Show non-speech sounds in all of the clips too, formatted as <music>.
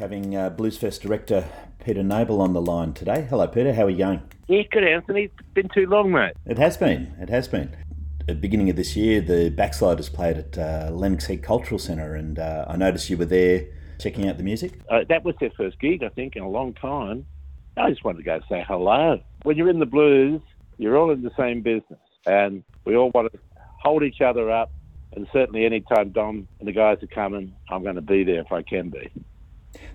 having uh, Bluesfest director Peter Noble on the line today. Hello, Peter. How are you going? Yeah, good, Anthony. It's been too long, mate. It has been. It has been. At the beginning of this year, the Backsliders played at uh, Lennox Head Cultural Centre, and uh, I noticed you were there checking out the music. Uh, that was their first gig, I think, in a long time. I just wanted to go say hello. When you're in the blues, you're all in the same business, and we all want to hold each other up. And certainly, anytime Dom and the guys are coming, I'm going to be there if I can be.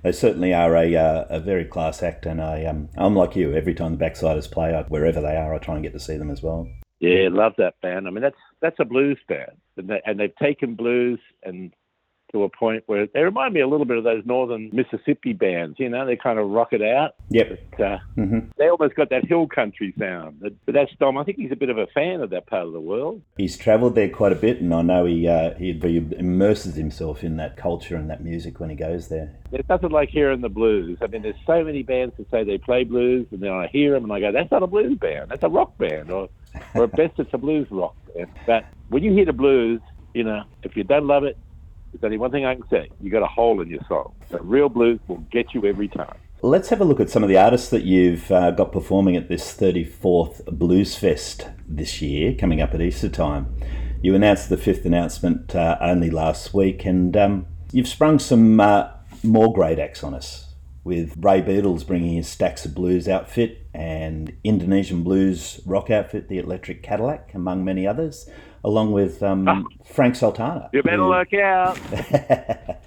They certainly are a, uh, a very class act, and I, um, I'm like you. Every time the Backsliders play, I, wherever they are, I try and get to see them as well. Yeah, love that band. I mean, that's that's a blues band, and, they, and they've taken blues and to a point where they remind me a little bit of those northern Mississippi bands. You know, they kind of rock it out. Yep. But, uh, hmm they almost got that hill country sound. But, but that's Dom. I think he's a bit of a fan of that part of the world. He's travelled there quite a bit, and I know he, uh, he he immerses himself in that culture and that music when he goes there. There's nothing like hearing the blues. I mean, there's so many bands that say they play blues, and then I hear them and I go, "That's not a blues band. That's a rock band." Or, or at best, it's a blues rock band. But when you hear the blues, you know, if you don't love it, there's only one thing I can say: you got a hole in your soul. The real blues will get you every time. Let's have a look at some of the artists that you've uh, got performing at this 34th Blues Fest this year, coming up at Easter time. You announced the fifth announcement uh, only last week, and um, you've sprung some uh, more great acts on us, with Ray Beatles bringing his Stacks of Blues outfit and Indonesian blues rock outfit, the Electric Cadillac, among many others, along with um, Frank Sultana. You better who- look out. <laughs>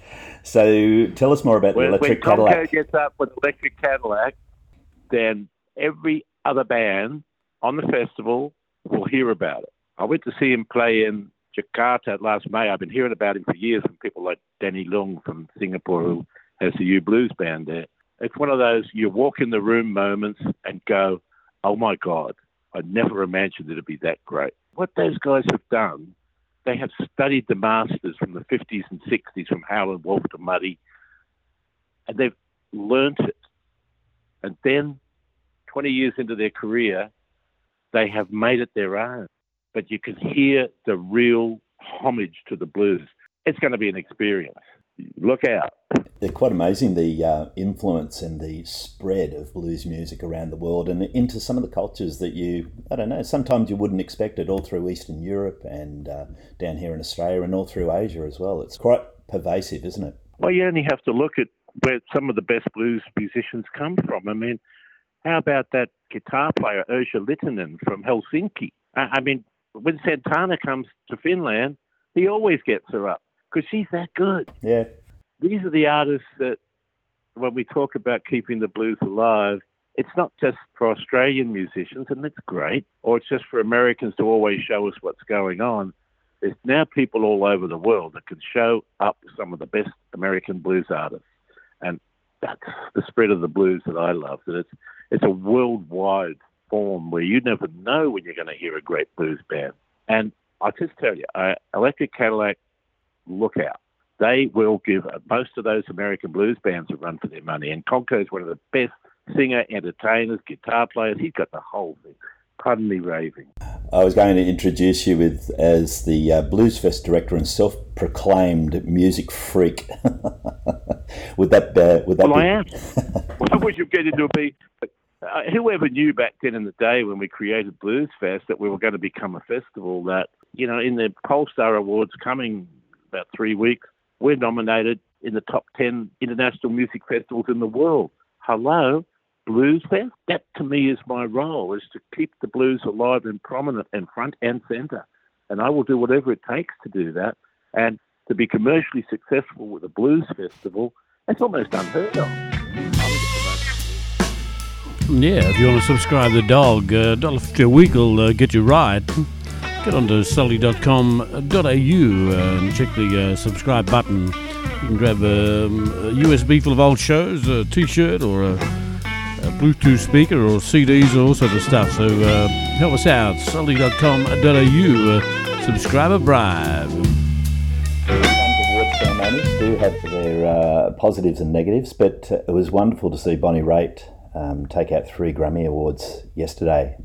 so tell us more about the When, when Electric Conco Cadillac. gets up with Electric Cadillac, then every other band on the festival will hear about it. I went to see him play in Jakarta last May. I've been hearing about him for years from people like Danny Lung from Singapore, who has the U Blues band there. It's one of those you walk in the room moments and go, "Oh my God, I never imagined it'd be that great." What those guys have done, they have studied the masters from the 50s and 60s, from Howlin' Wolf to Muddy, and they've learnt it. And then, 20 years into their career, they have made it their own. But you can hear the real homage to the blues. It's going to be an experience. Look out. They're quite amazing the uh, influence and the spread of blues music around the world and into some of the cultures that you, I don't know, sometimes you wouldn't expect it all through Eastern Europe and uh, down here in Australia and all through Asia as well. It's quite pervasive, isn't it? Well, you only have to look at where some of the best blues musicians come from. I mean, how about that guitar player, Erja Lyytinen from Helsinki? I, I mean, when Santana comes to Finland, he always gets her up because she's that good. Yeah. These are the artists that, when we talk about keeping the blues alive, it's not just for Australian musicians, and that's great, or it's just for Americans to always show us what's going on. There's now people all over the world that can show up some of the best American blues artists, and that's the spread of the blues that I love. That it's it's a worldwide form where you never know when you're going to hear a great blues band. And I just tell you, uh, Electric Cadillac, look out. They will give uh, most of those American blues bands a run for their money. And Conco is one of the best singer, entertainers, guitar players. He's got the whole thing. Pardon me raving. I was going to introduce you with as the uh, Blues Fest director and self-proclaimed music freak. <laughs> would that uh, would that Well, be? I am. <laughs> Why would you get into a be? Uh, whoever knew back then in the day when we created Bluesfest that we were going to become a festival that, you know, in the Pollstar Awards coming about three weeks, we're nominated in the top 10 international music festivals in the world. Hello, Blues Fest? That to me is my role, is to keep the blues alive and prominent and front and center. And I will do whatever it takes to do that. And to be commercially successful with a blues festival, that's almost unheard of. Yeah, if you want to subscribe to the dog, uh, $1.50 a week will uh, get you right. Get onto sully.com.au and check the uh, subscribe button. You can grab um, a USB full of old shows, a t shirt, or a, a Bluetooth speaker, or CDs, or all sorts of stuff. So uh, help us out. sully.com.au. Uh, subscriber bribe. Some award ceremonies do have their uh, positives and negatives, but uh, it was wonderful to see Bonnie Raitt um, take out three Grammy Awards yesterday,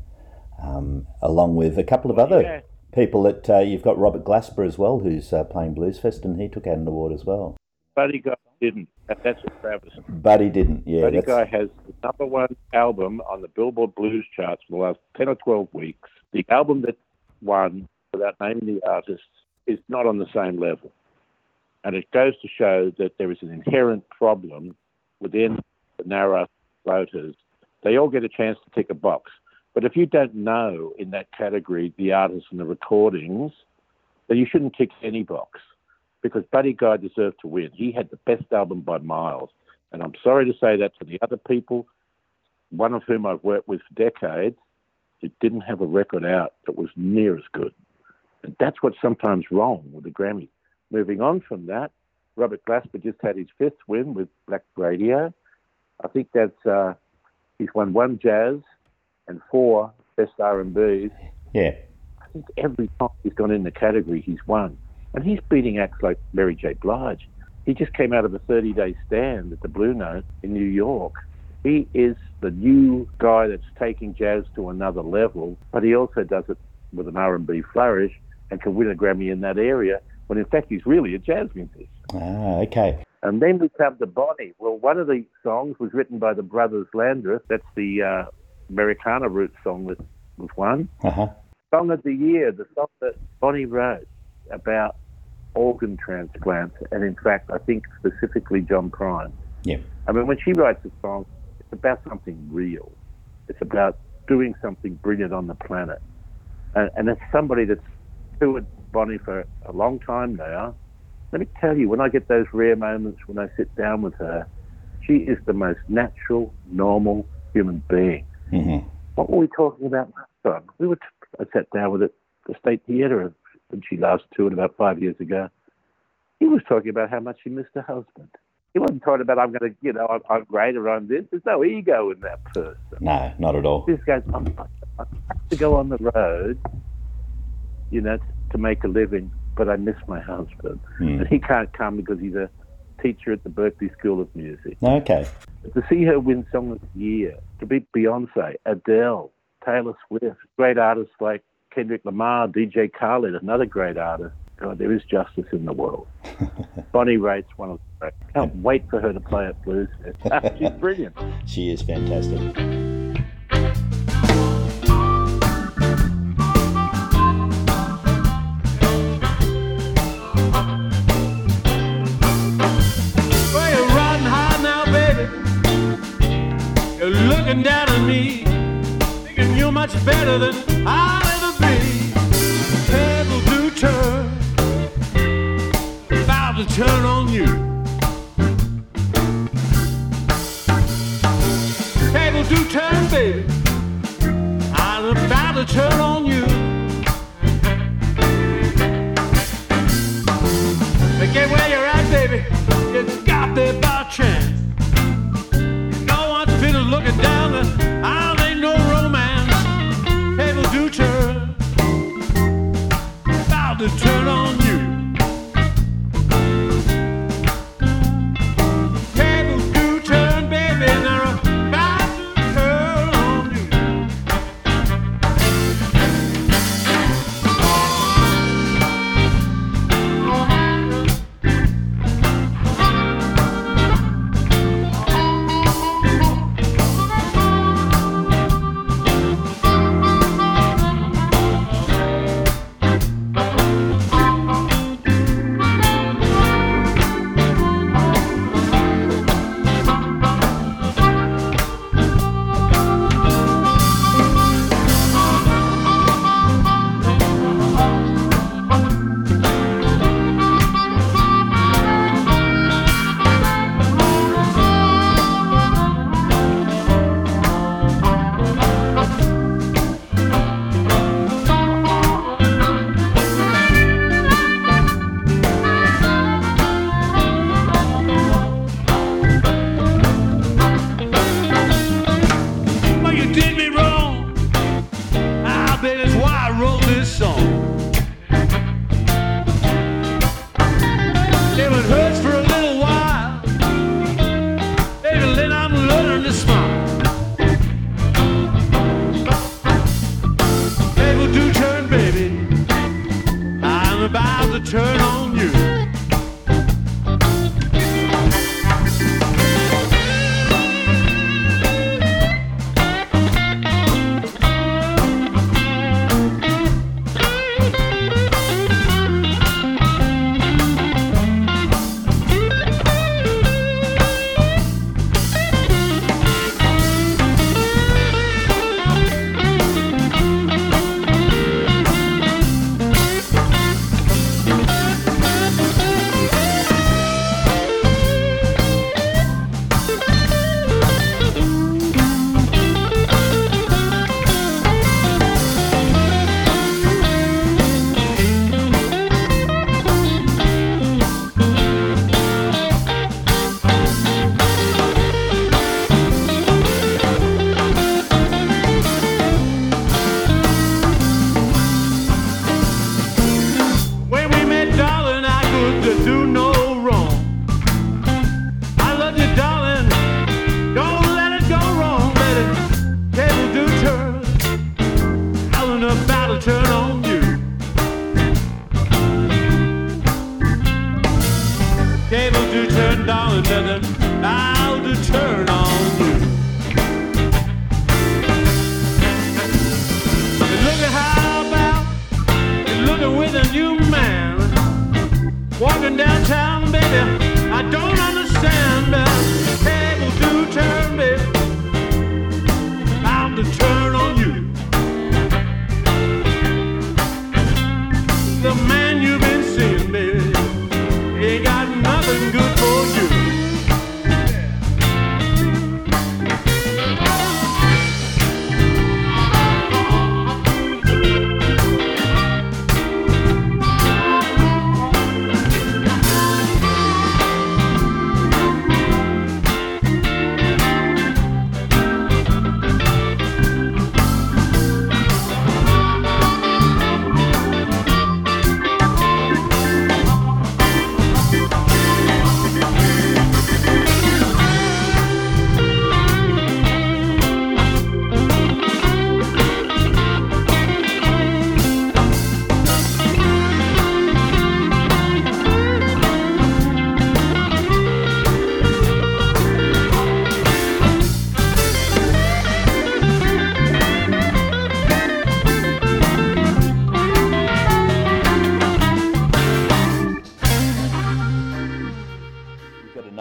um, along with a couple of other Yeah. People that uh, you've got Robert Glasper as well, who's uh, playing Bluesfest, and he took out an award as well. Buddy Guy didn't. That, that's travesty. But he didn't, yeah. Buddy that's- Guy has the number one album on the Billboard Blues charts for the last 10 or 12 weeks. The album that won, without naming the artist, is not on the same level. And it goes to show that there is an inherent problem within the narrow voters. They all get a chance to tick a box. But if you don't know in that category the artists and the recordings, then you shouldn't tick any box because Buddy Guy deserved to win. He had the best album by miles. And I'm sorry to say that to the other people, one of whom I've worked with for decades, who didn't have a record out that was near as good. And that's what's sometimes wrong with the Grammy. Moving on from that, Robert Glasper just had his fifth win with Black Radio. I think that's uh, he's won one jazz and four best R&Bs. Yeah. I think every time he's gone in the category, he's won. And he's beating acts like Mary J. Blige. He just came out of a 30-day stand at the Blue Note in New York. He is the new guy that's taking jazz to another level, but he also does it with an R&B flourish and can win a Grammy in that area. When in fact he's really a jazz musician. Ah, okay. And then we come to Bonnie. Well, one of the songs was written by the brothers Landreth. That's the uh, Americana roots song that was one. Uh-huh. Song of the Year, the song that Bonnie wrote about organ transplants, and in fact, I think specifically John Prine. Yeah. I mean, when she writes a song, it's about something real. It's about doing something brilliant on the planet. And, and as somebody that's toured Bonnie for a long time now, let me tell you, when I get those rare moments when I sit down with her, she is the most natural, normal human being. Mm-hmm. What were we talking about last time? We were. T- I sat down with at the State Theatre when she last toured about five years ago. He was talking about how much he missed her husband. He wasn't talking about I'm going to, you know, I'm, I'm great or I'm this. There's no ego in that person. No, not at all. This guy's, I'm, I have to go on the road, you know, to make a living, but I miss my husband, Hmm. and he can't come because he's a teacher at the Berkeley School of Music. Okay. To see her win Song of the Year, to beat Beyonce, Adele, Taylor Swift, great artists like Kendrick Lamar, DJ Khaled, another great artist. God, there is justice in the world. <laughs> Bonnie Raitt's one of the great. Can't wait for her to play at Blues <laughs> She's brilliant. She is fantastic. Much better than I'll ever be. Table do turn, about to turn on you. Table do turn, baby. I'm about to turn on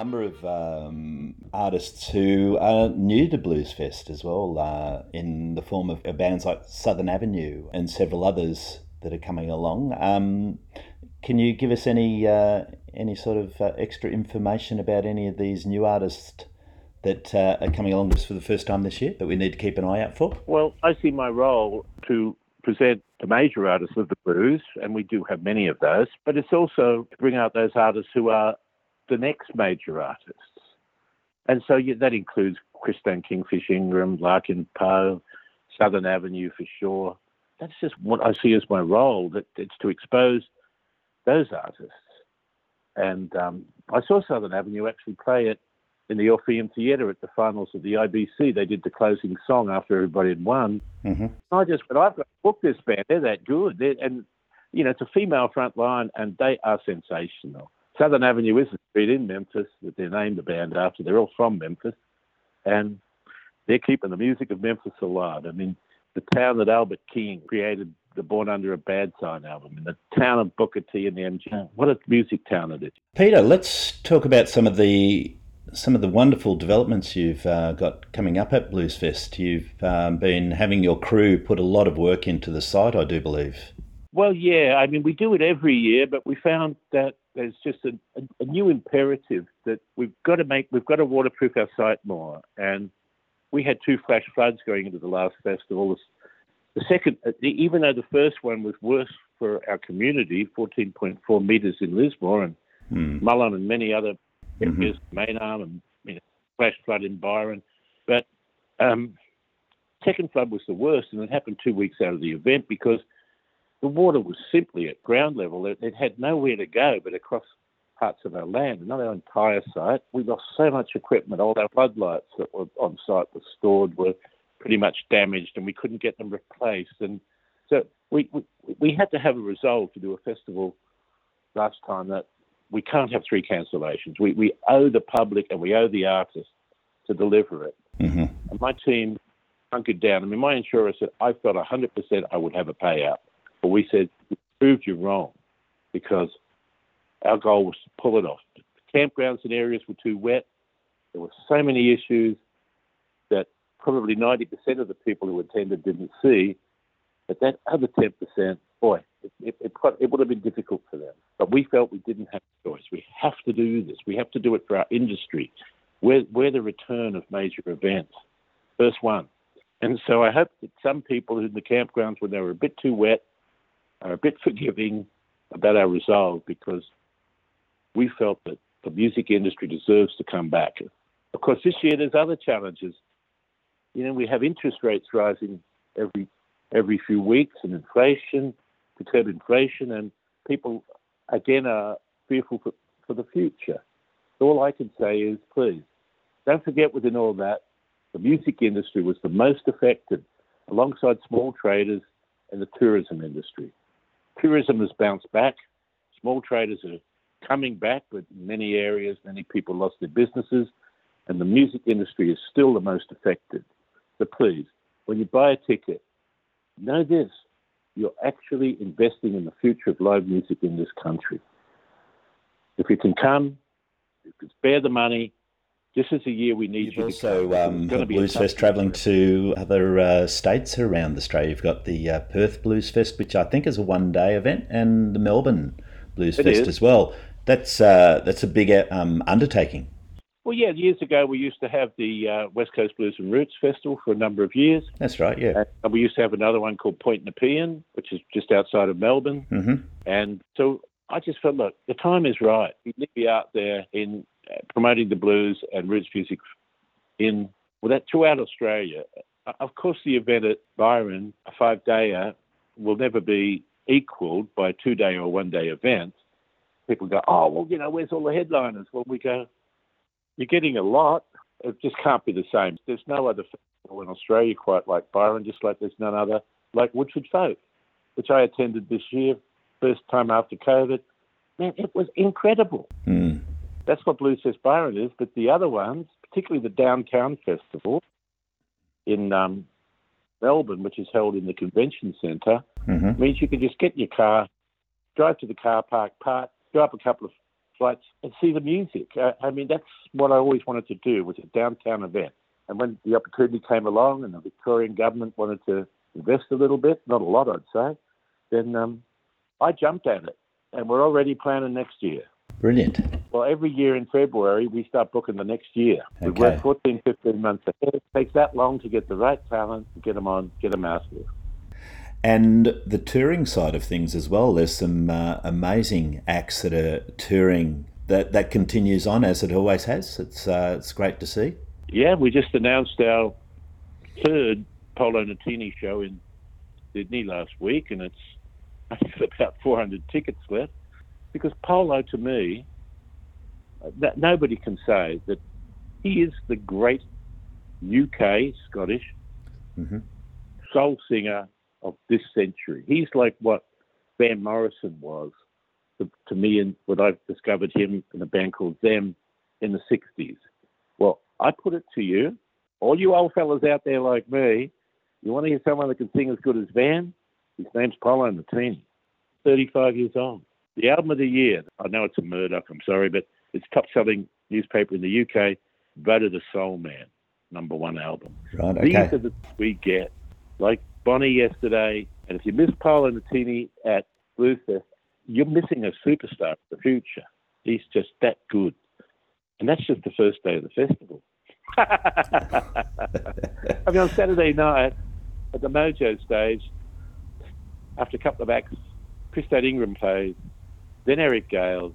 number of um, artists who are new to Blues Fest as well, uh, in the form of bands like Southern Avenue and several others that are coming along. Um, can you give us any uh, any sort of uh, extra information about any of these new artists that uh, are coming along just for the first time this year that we need to keep an eye out for? Well, I see my role to present the major artists of the blues, and we do have many of those, but it's also to bring out those artists who are the next major artists. And so yeah, that includes Christone Kingfish Ingram, Larkin Poe, Southern Avenue for sure. That's just what I see as my role, that it's to expose those artists. And um, I saw Southern Avenue actually play it in the Orpheum Theatre at the finals of the IBC. They did the closing song after everybody had won. Mm-hmm. I just went, I've got to book this band. They're that good. They're, and, you know, it's a female front line, and they are sensational. Southern Avenue is a street in Memphis that they're named the band after. They're all from Memphis, and they're keeping the music of Memphis alive. I mean, the town that Albert King created the Born Under a Bad Sign album, and the town of Booker T and the MG. What a music town it is. Peter, let's talk about some of the some of the wonderful developments you've uh, got coming up at Bluesfest. You've um, been having your crew put a lot of work into the site, I do believe. Well, yeah, I mean, we do it every year, but we found that there's just a, a, new imperative that we've got to make, we've got to waterproof our site more. And we had two flash floods going into the last festival. The second, even though the first one was worse for our community, 14.4 metres in Lismore and. Mullen and many other Mhm. areas, Maynarm and you know, flash flood in Byron. But um, second flood was the worst, and it happened two weeks out of the event because the water was simply at ground level. It, it had nowhere to go but across parts of our land, not our entire site. We lost so much equipment. All our floodlights that were on site were stored were pretty much damaged, and we couldn't get them replaced. And so we we, we had to have a resolve to do a festival last time that we can't have three cancellations. We we owe the public and we owe the artists to deliver it. hmm And my team hunkered down. I mean, my insurer said I felt 100% I would have a payout. But we said, we proved you wrong because our goal was to pull it off. The campgrounds and areas were too wet. There were so many issues that probably 90% of the people who attended didn't see. But that other 10%, boy, it, it, it, it would have been difficult for them. But we felt we didn't have a choice. We have to do this. We have to do it for our industry. We're, we're the return of major events. First one. And so I hope that some people in the campgrounds, when they were a bit too wet, are a bit forgiving about our resolve because we felt that the music industry deserves to come back. Of course, this year there's other challenges. You know, we have interest rates rising every every few weeks, and inflation to inflation, and people again are fearful for, for the future. All I can say is, please don't forget within all that, the music industry was the most affected, alongside small traders and the tourism industry. Tourism has bounced back. Small traders are coming back, but in many areas, many people lost their businesses, and the music industry is still the most affected. So please, when you buy a ticket, know this you're actually investing in the future of live music in this country. If you can come, if you can spare the money. This is a year we need You've you also to um, Blues Fest travelling to other uh, states around Australia. You've got the uh, Perth Blues Fest, which I think is a one-day event, and the Melbourne Blues It Fest is. as well. That's uh, that's a big uh, um, undertaking. Well, yeah, years ago we used to have the uh, West Coast Blues and Roots Festival for a number of years. That's right. Yeah. And we used to have another one called Point Nepean, which is just outside of Melbourne. hmm And so I just felt, look, the time is right. We need to be out there in promoting the blues and roots music in well, that throughout Australia. Uh, Of course, the event at Byron, a five-dayer, will never be equalled by a two-day or one-day event. People go, oh, well, you know, where's all the headliners? Well, we go, you're getting a lot. It just can't be the same. There's no other festival in Australia quite like Byron, just like there's none other like Woodford Folk, which I attended this year, first time after COVID. Man, it was incredible. Mm. That's what Blue Fest Byron is. But the other ones, particularly the Downtown Festival in um, Melbourne, which is held in the convention centre, hmm means you can just get in your car, drive to the car park, park, go up a couple of flights, and see the music. Uh, I mean, that's what I always wanted to do was a downtown event. And when the opportunity came along, and the Victorian government wanted to invest a little bit, not a lot, I'd say, then um, I jumped at it. And we're already planning next year. Brilliant. Well, every year in February, we start booking the next year. Okay. We work 14, 15 months ahead. It takes that long to get the right talent, get them on, get them out there. And the touring side of things as well. There's some uh, amazing acts that are touring that that continues on as it always has. It's uh, it's great to see. Yeah, we just announced our third Paolo Nutini show in Sydney last week, and it's I think <laughs> about 400 tickets left. Because Paolo, to me, that nobody can say that he is the great UK Scottish Mhm. soul singer of this century. He's like what Van Morrison was to, to me, and what I've discovered him in a band called Them in the 60s. Well, I put it to you, all you old fellas out there like me, you want to hear someone that can sing as good as Van? His name's Paolo Nutini, 35 years old. The album of the year, I know it's a Murdoch, I'm sorry, but it's top selling newspaper in the UK, voted a Soul Man, number one album. Right. These are the we get, like Bonnie yesterday. And if you miss Paolo Nutini at Fest, you're missing a superstar of the future. He's just that good. And that's just the first day of the festival. <laughs> I mean, on Saturday night at the Mojo stage, after a couple of acts, Christone Ingram plays, then Eric Gale,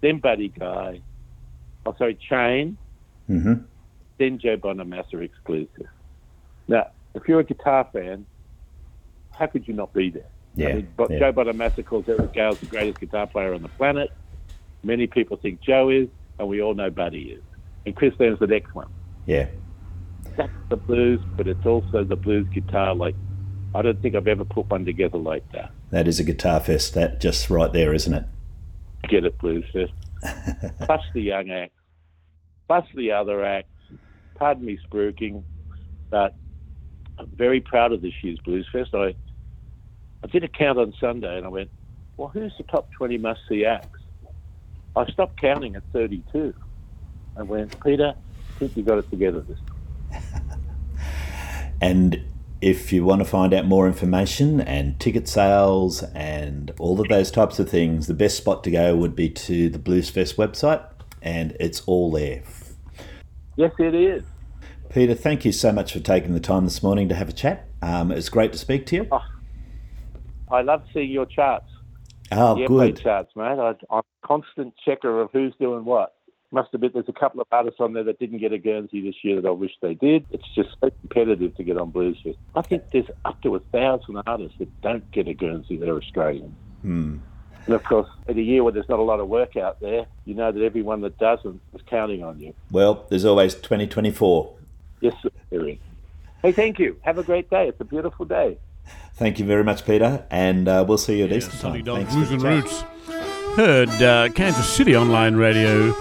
then Buddy Guy, oh, sorry, Chain, hmm then Joe Bonamassa exclusive. Now, if you're a guitar fan, how could you not be there? Yeah. I mean, but yeah. Joe Bonamassa calls Eric Gale the greatest guitar player on the planet. Many people think Joe is, and we all know Buddy is. And Chris Leonard's the next one. yeah. That's the blues, but it's also the blues guitar. Like, I don't think I've ever put one together like that. That is a guitar fest. That just right there, isn't it? Get it, Blues Fest. <laughs> plus the young acts, plus the other acts. Pardon me spruiking, but I'm very proud of this year's Blues Fest. I I did a count on Sunday and I went, well, who's the top 20 must see acts? I stopped counting at 32. I went, Peter, I think you got it together this time. <laughs> And if you want to find out more information and ticket sales and all of those types of things, the best spot to go would be to the Bluesfest website, and it's all there. Yes, it is. Peter, thank you so much for taking the time this morning to have a chat. Um, it's great to speak to you. I love seeing your charts. Oh, the good. charts, mate. I'm a constant checker of who's doing what must admit there's a couple of artists on there that didn't get a Guernsey this year that I wish they did. It's just so competitive to get on Bluesfest. I think there's up to a thousand artists that don't get a Guernsey that are Australian. Hmm. And of course, in a year where there's not a lot of work out there, you know that everyone that doesn't is counting on you. Well, there's always 2024. Yes, there is. Hey, thank you. Have a great day. It's a beautiful day. Thank you very much, Peter, and uh, we'll see you at yeah, Easter time. Thanks Blues and Roots. Heard uh, Kansas City Online Radio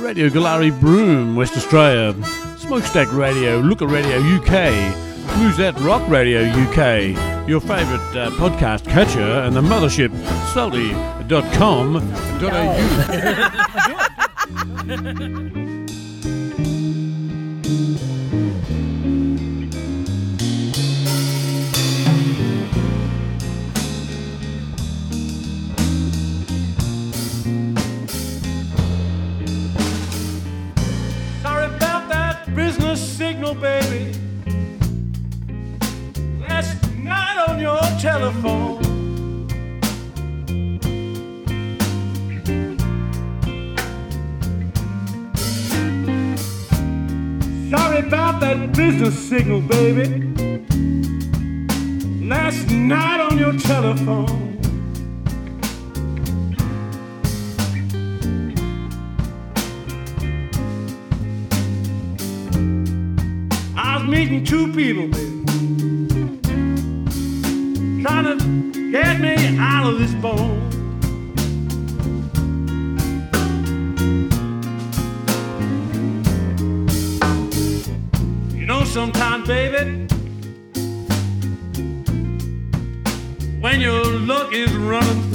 Radio Goolarri Broome, West Australia, Smokestack Radio, Looker Radio UK, Bluesette Rock Radio UK, your favourite uh, podcast catcher, and the mothership, salty.com.au. <laughs> No. baby. Last night on your telephone. Sorry about that business signal, baby. Last night on your telephone. two people, baby. Trying to get me out of this bone. You know, sometimes, baby, when your luck is running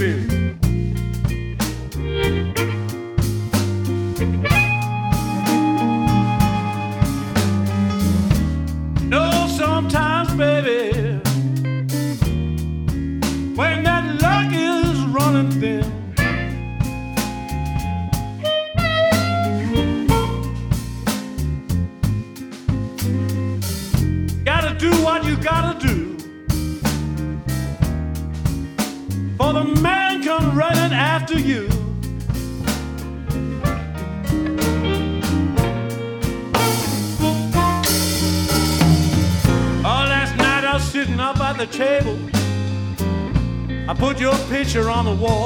On the wall.